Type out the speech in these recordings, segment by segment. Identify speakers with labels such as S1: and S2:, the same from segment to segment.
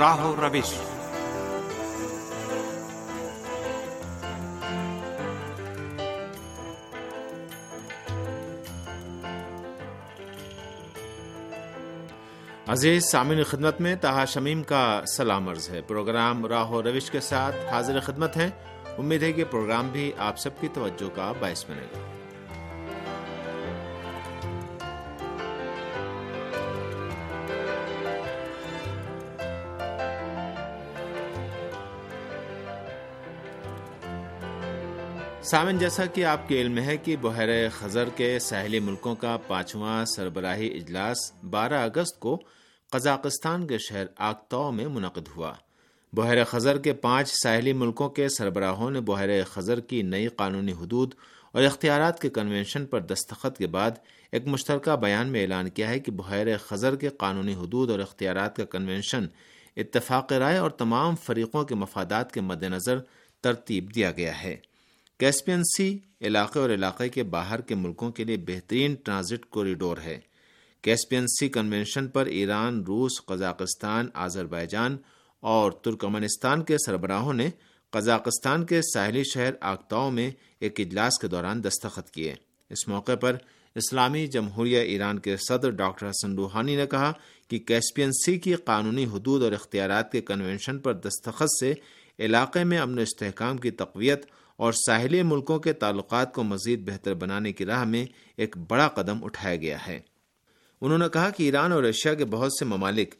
S1: راہو روش عزیز سامعین خدمت میں تہا شمیم کا سلام عرض ہے۔ پروگرام راہ و روش کے ساتھ حاضر خدمت ہیں۔ امید ہے کہ پروگرام بھی آپ سب کی توجہ کا باعث بنے گا۔ سامن، جیسا کہ آپ کے علم ہے کہ بحیر خزر کے ساحلی ملکوں کا پانچواں سربراہی اجلاس بارہ اگست کو قزاقستان کے شہر آکتاؤ میں منعقد ہوا۔ بحیر خزر کے پانچ ساحلی ملکوں کے سربراہوں نے بحیر خزر کی نئی قانونی حدود اور اختیارات کے کنونشن پر دستخط کے بعد ایک مشترکہ بیان میں اعلان کیا ہے کہ بحیر خزر کے قانونی حدود اور اختیارات کا کنونشن اتفاق رائے اور تمام فریقوں کے مفادات کے مد نظر ترتیب دیا گیا ہے۔ کیسپین سی علاقے اور علاقے کے باہر کے ملکوں کے لیے بہترین ٹرانزٹ کوریڈور ہے۔ کیسپین سی کنونشن پر ایران، روس، قزاقستان، آذربائیجان اور ترکمنستان کے سربراہوں نے قزاقستان کے ساحلی شہر آکتاؤ میں ایک اجلاس کے دوران دستخط کیے۔ اس موقع پر اسلامی جمہوریہ ایران کے صدر ڈاکٹر حسن روحانی نے کہا کہ کیسپین سی کی قانونی حدود اور اختیارات کے کنونشن پر دستخط سے علاقے میں امن و استحکام کی تقویت اور ساحلی ملکوں کے تعلقات کو مزید بہتر بنانے کی راہ میں ایک بڑا قدم اٹھایا گیا ہے۔ انہوں نے کہا کہ ایران اور ایشیا کے بہت سے ممالک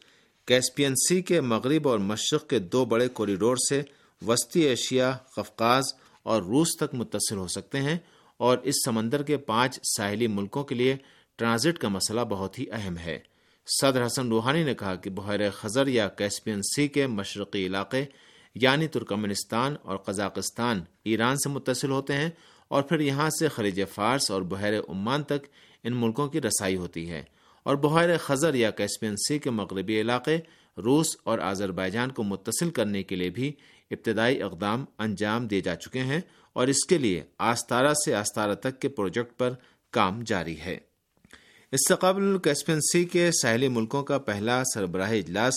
S1: کیسپین سی کے مغرب اور مشرق کے دو بڑے کوریڈور سے وسطی ایشیا، قفقاز اور روس تک متصل ہو سکتے ہیں اور اس سمندر کے پانچ ساحلی ملکوں کے لیے ٹرانزٹ کا مسئلہ بہت ہی اہم ہے۔ صدر حسن روحانی نے کہا کہ بحیر خزر یا کیسپین سی کے مشرقی علاقے یعنی ترکمنستان اور قزاقستان ایران سے متصل ہوتے ہیں اور پھر یہاں سے خلیج فارس اور بحیر عمان تک ان ملکوں کی رسائی ہوتی ہے اور بحیر خزر یا کیسپین سی کے مغربی علاقے روس اور آذربائیجان کو متصل کرنے کے لیے بھی ابتدائی اقدام انجام دیے جا چکے ہیں اور اس کے لیے آستارا سے آستارا تک کے پروجیکٹ پر کام جاری ہے۔ اس سے قبل کیسپین سی کے ساحلی ملکوں کا پہلا سربراہ اجلاس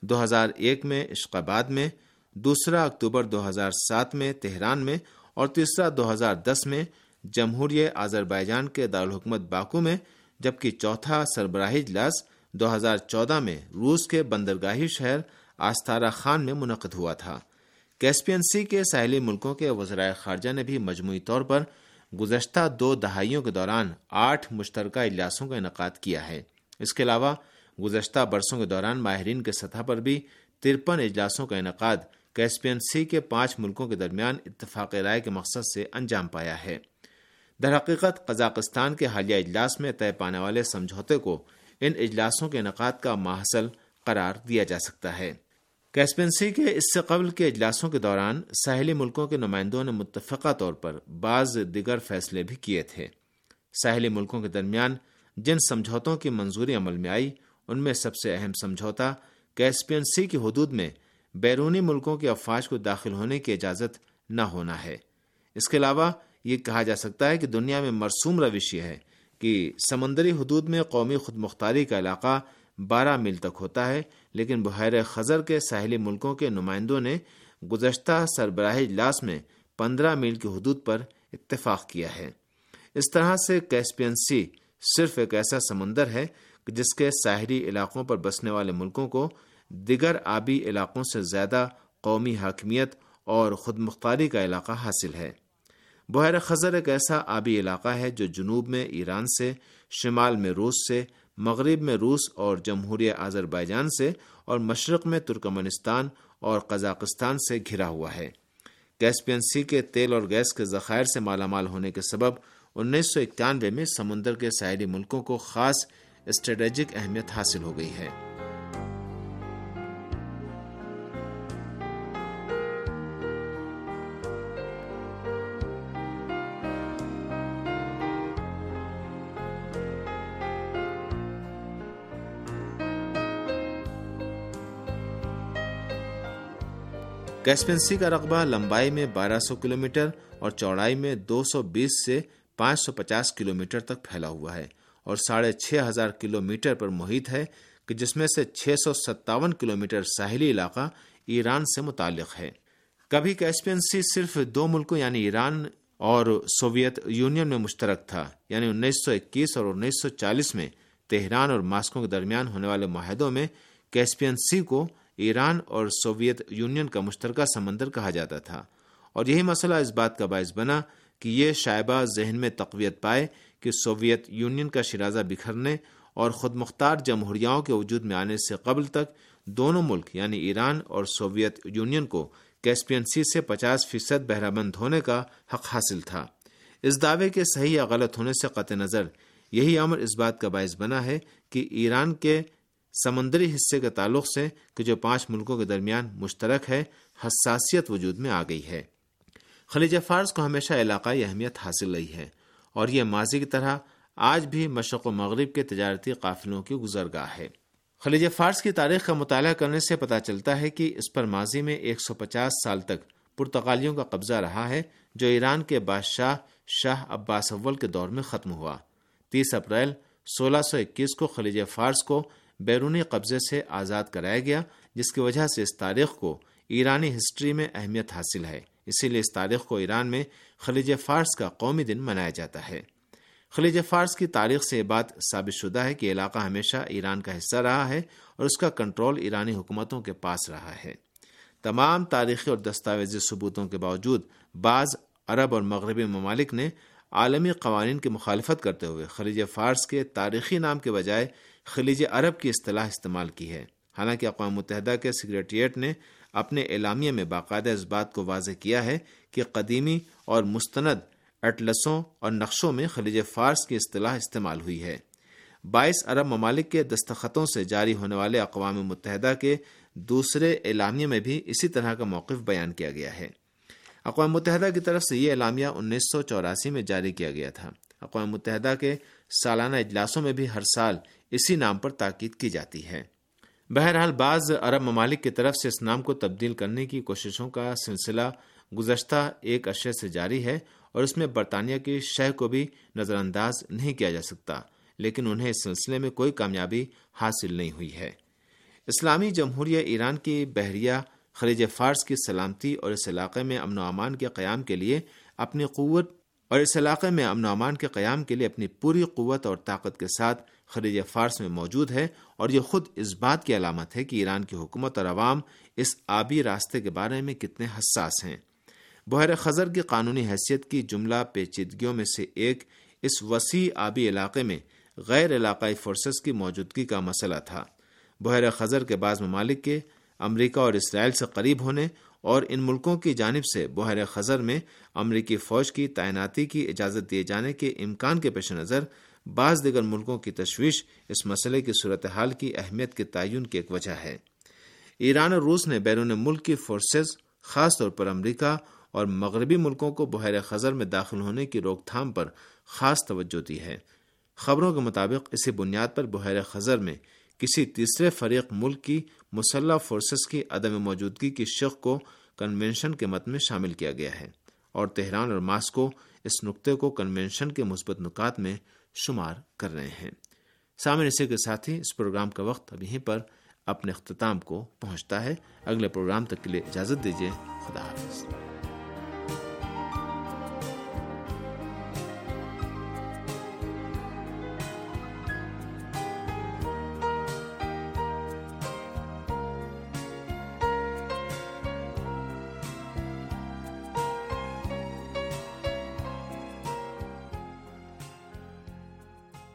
S1: دو ہزار ایک میں اشقاباد میں دوسرا اکتوبر دو ہزار سات میں تہران میں اور تیسرا دو ہزار دس میں جمہوریہ آذربائیجان کے دارالحکومت باکو میں، جبکہ چوتھا سربراہی اجلاس دو ہزار چودہ میں روس کے بندرگاہی شہر آستارا خان میں منعقد ہوا تھا۔ کیسپین سی کے ساحلی ملکوں کے وزرائے خارجہ نے بھی مجموعی طور پر گزشتہ دو دہائیوں کے دوران آٹھ مشترکہ اجلاسوں کا انعقاد کیا ہے۔ اس کے علاوہ، گزشتہ برسوں کے دوران ماہرین کے سطح پر بھی ترپن اجلاسوں کا انعقاد کیسپین سی کے پانچ ملکوں کے درمیان اتفاق رائے کے مقصد سے انجام پایا ہے۔ در حقیقت، قزاقستان کے حالیہ اجلاس میں طے پانے والے سمجھوتے کو ان اجلاسوں کے انعقاد کا ماحصل قرار دیا جا سکتا ہے۔ کیسپین سی کے اس سے قبل کے اجلاسوں کے دوران ساحلی ملکوں کے نمائندوں نے متفقہ طور پر بعض دیگر فیصلے بھی کیے تھے۔ ساحلی ملکوں کے درمیان جن سمجھوتوں کی منظوری عمل میں آئی، ان میں سب سے اہم سمجھوتا کیسپین سی کی حدود میں بیرونی ملکوں کے افواج کو داخل ہونے کی اجازت نہ ہونا ہے۔ اس کے علاوہ یہ کہا جا سکتا ہے کہ دنیا میں مرسوم روش یہ ہے کہ سمندری حدود میں قومی خود مختاری کا علاقہ بارہ میل تک ہوتا ہے، لیکن بحیر خزر کے ساحلی ملکوں کے نمائندوں نے گزشتہ سربراہ اجلاس میں پندرہ میل کی حدود پر اتفاق کیا ہے۔ اس طرح سے کیسپین سی صرف ایک ایسا سمندر ہے جس کے ساحلی علاقوں پر بسنے والے ملکوں کو دیگر آبی علاقوں سے زیادہ قومی حاکمیت اور خود مختاری کا علاقہ حاصل ہے۔ بحیر خزر ایک ایسا آبی علاقہ ہے جو جنوب میں ایران سے، شمال میں روس سے، مغرب میں روس اور جمہوریہ آذربائیجان سے اور مشرق میں ترکمنستان اور قزاقستان سے گھرا ہوا ہے۔ کیسپین سی کے تیل اور گیس کے ذخائر سے مالا مال ہونے کے سبب انیس سو اکیانوے میں سمندر کے ساحلی ملکوں کو خاص اسٹریٹجک اہمیت حاصل ہو گئی ہے۔ کیسپنسی کا رقبہ لمبائی میں بارہ سو کلو میٹر اور چوڑائی میں دو سو بیس سے پانچ سو پچاس کلو میٹر تک پھیلا ہوا ہے اور ساڑھے چھ ہزار کلو میٹر پر محیط ہے کہ جس میں سے چھ سو ستاون کلومیٹر ساحلی علاقہ ایران سے متعلق ہے۔ کبھی کیسپین سی صرف دو ملکوں یعنی ایران اور سوویت یونین میں مشترک تھا یعنی انیس سو اکیس اور انیس سو چالیس میں تہران اور ماسکو کے درمیان ہونے والے معاہدوں میں کیسپین سی کو ایران اور سوویت یونین کا مشترکہ سمندر کہا جاتا تھا۔ اور یہی مسئلہ اس بات کا باعث بنا کہ یہ شائبہ ذہن میں تقویت پائے کہ سوویت یونین کا شرازہ بکھرنے اور خود مختار جمہوریاؤں کے وجود میں آنے سے قبل تک دونوں ملک یعنی ایران اور سوویت یونین کو کیسپین سی سے پچاس فیصد بہرہ بند ہونے کا حق حاصل تھا۔ اس دعوے کے صحیح یا غلط ہونے سے قطع نظر یہی امر اس بات کا باعث بنا ہے کہ ایران کے سمندری حصے کے تعلق سے کہ جو پانچ ملکوں کے درمیان مشترک ہے، حساسیت وجود میں آ گئی ہے۔ خلیج فارس کو ہمیشہ علاقائی اہمیت حاصل رہی ہے اور یہ ماضی کی طرح آج بھی مشرق و مغرب کے تجارتی قافلوں کی گزرگاہ ہے۔ خلیج فارس کی تاریخ کا مطالعہ کرنے سے پتہ چلتا ہے کہ اس پر ماضی میں ایک سو پچاس سال تک پرتگالیوں کا قبضہ رہا ہے، جو ایران کے بادشاہ شاہ عباس اول کے دور میں ختم ہوا۔ تیس اپریل سولہ سو اکیس کو خلیج فارس کو بیرونی قبضے سے آزاد کرایا گیا، جس کی وجہ سے اس تاریخ کو ایرانی ہسٹری میں اہمیت حاصل ہے۔ اسی لیے اس تاریخ کو ایران میں خلیج فارس کا قومی دن منایا جاتا ہے۔ خلیج فارس کی تاریخ سے یہ بات ثابت شدہ ہے کہ علاقہ ہمیشہ ایران کا حصہ رہا ہے اور اس کا کنٹرول ایرانی حکومتوں کے پاس رہا ہے۔ تمام تاریخی اور دستاویزی ثبوتوں کے باوجود، بعض عرب اور مغربی ممالک نے عالمی قوانین کی مخالفت کرتے ہوئے خلیج فارس کے تاریخی نام کے بجائے خلیج عرب کی اصطلاح استعمال کی ہے۔ حالانکہ اقوام متحدہ کے سیکریٹریٹ نے اپنے اعلامیہ میں باقاعدہ اس بات کو واضح کیا ہے کہ قدیمی اور مستند اٹلسوں اور نقشوں میں خلیج فارس کی اصطلاح استعمال ہوئی ہے۔ بائیس ارب ممالک کے دستخطوں سے جاری ہونے والے اقوام متحدہ کے دوسرے اعلامیہ میں بھی اسی طرح کا موقف بیان کیا گیا ہے۔ اقوام متحدہ کی طرف سے یہ اعلامیہ انیس سو چوراسی میں جاری کیا گیا تھا۔ اقوام متحدہ کے سالانہ اجلاسوں میں بھی ہر سال اسی نام پر تاکید کی جاتی ہے۔ بہرحال، بعض عرب ممالک کی طرف سے اس نام کو تبدیل کرنے کی کوششوں کا سلسلہ گزشتہ ایک اشے سے جاری ہے اور اس میں برطانیہ کی شہ کو بھی نظر انداز نہیں کیا جا سکتا، لیکن انہیں اس سلسلے میں کوئی کامیابی حاصل نہیں ہوئی ہے۔ اسلامی جمہوریہ ایران کی بحریہ خلیج فارس کی سلامتی اور اس علاقے میں امن و امان کے قیام کے لیے اپنی قوت اور اس علاقے میں امن و امان کے قیام کے لیے اپنی پوری قوت اور طاقت کے ساتھ خلیج فارس میں موجود ہے اور یہ خود اس بات کی علامت ہے کہ ایران کی حکومت اور عوام اس آبی راستے کے بارے میں کتنے حساس ہیں۔ بحیر خزر کی قانونی حیثیت کی جملہ پیچیدگیوں میں سے ایک اس وسیع آبی علاقے میں غیر علاقائی فورسز کی موجودگی کا مسئلہ تھا۔ بحیر خزر کے بعض ممالک کے امریکہ اور اسرائیل سے قریب ہونے اور ان ملکوں کی جانب سے بحیر خزر میں امریکی فوج کی تعیناتی کی اجازت دیے جانے کے امکان کے پیش نظر بعض دیگر ملکوں کی تشویش اس مسئلے کی صورتحال کی اہمیت کے تعین کی ایک وجہ ہے۔ ایران اور روس نے بیرون ملک کی فورسز خاص طور پر امریکہ اور مغربی ملکوں کو بحیر خزر میں داخل ہونے کی روک تھام پر خاص توجہ دی ہے۔ خبروں کے مطابق اسی بنیاد پر بحیر خزر میں کسی تیسرے فریق ملک کی مسلح فورسز کی عدم موجودگی کی شق کو کنونشن کے مت میں شامل کیا گیا ہے اور تہران اور ماسکو اس نقطے کو کنونشن کے مثبت نکات میں شمار کر رہے ہیں۔ سامنے اسی کے ساتھ ہی اس پروگرام کا وقت اب یہیں پر اپنے اختتام کو پہنچتا ہے۔ اگلے پروگرام تک کے لیے اجازت دیجیے خدا حافظ۔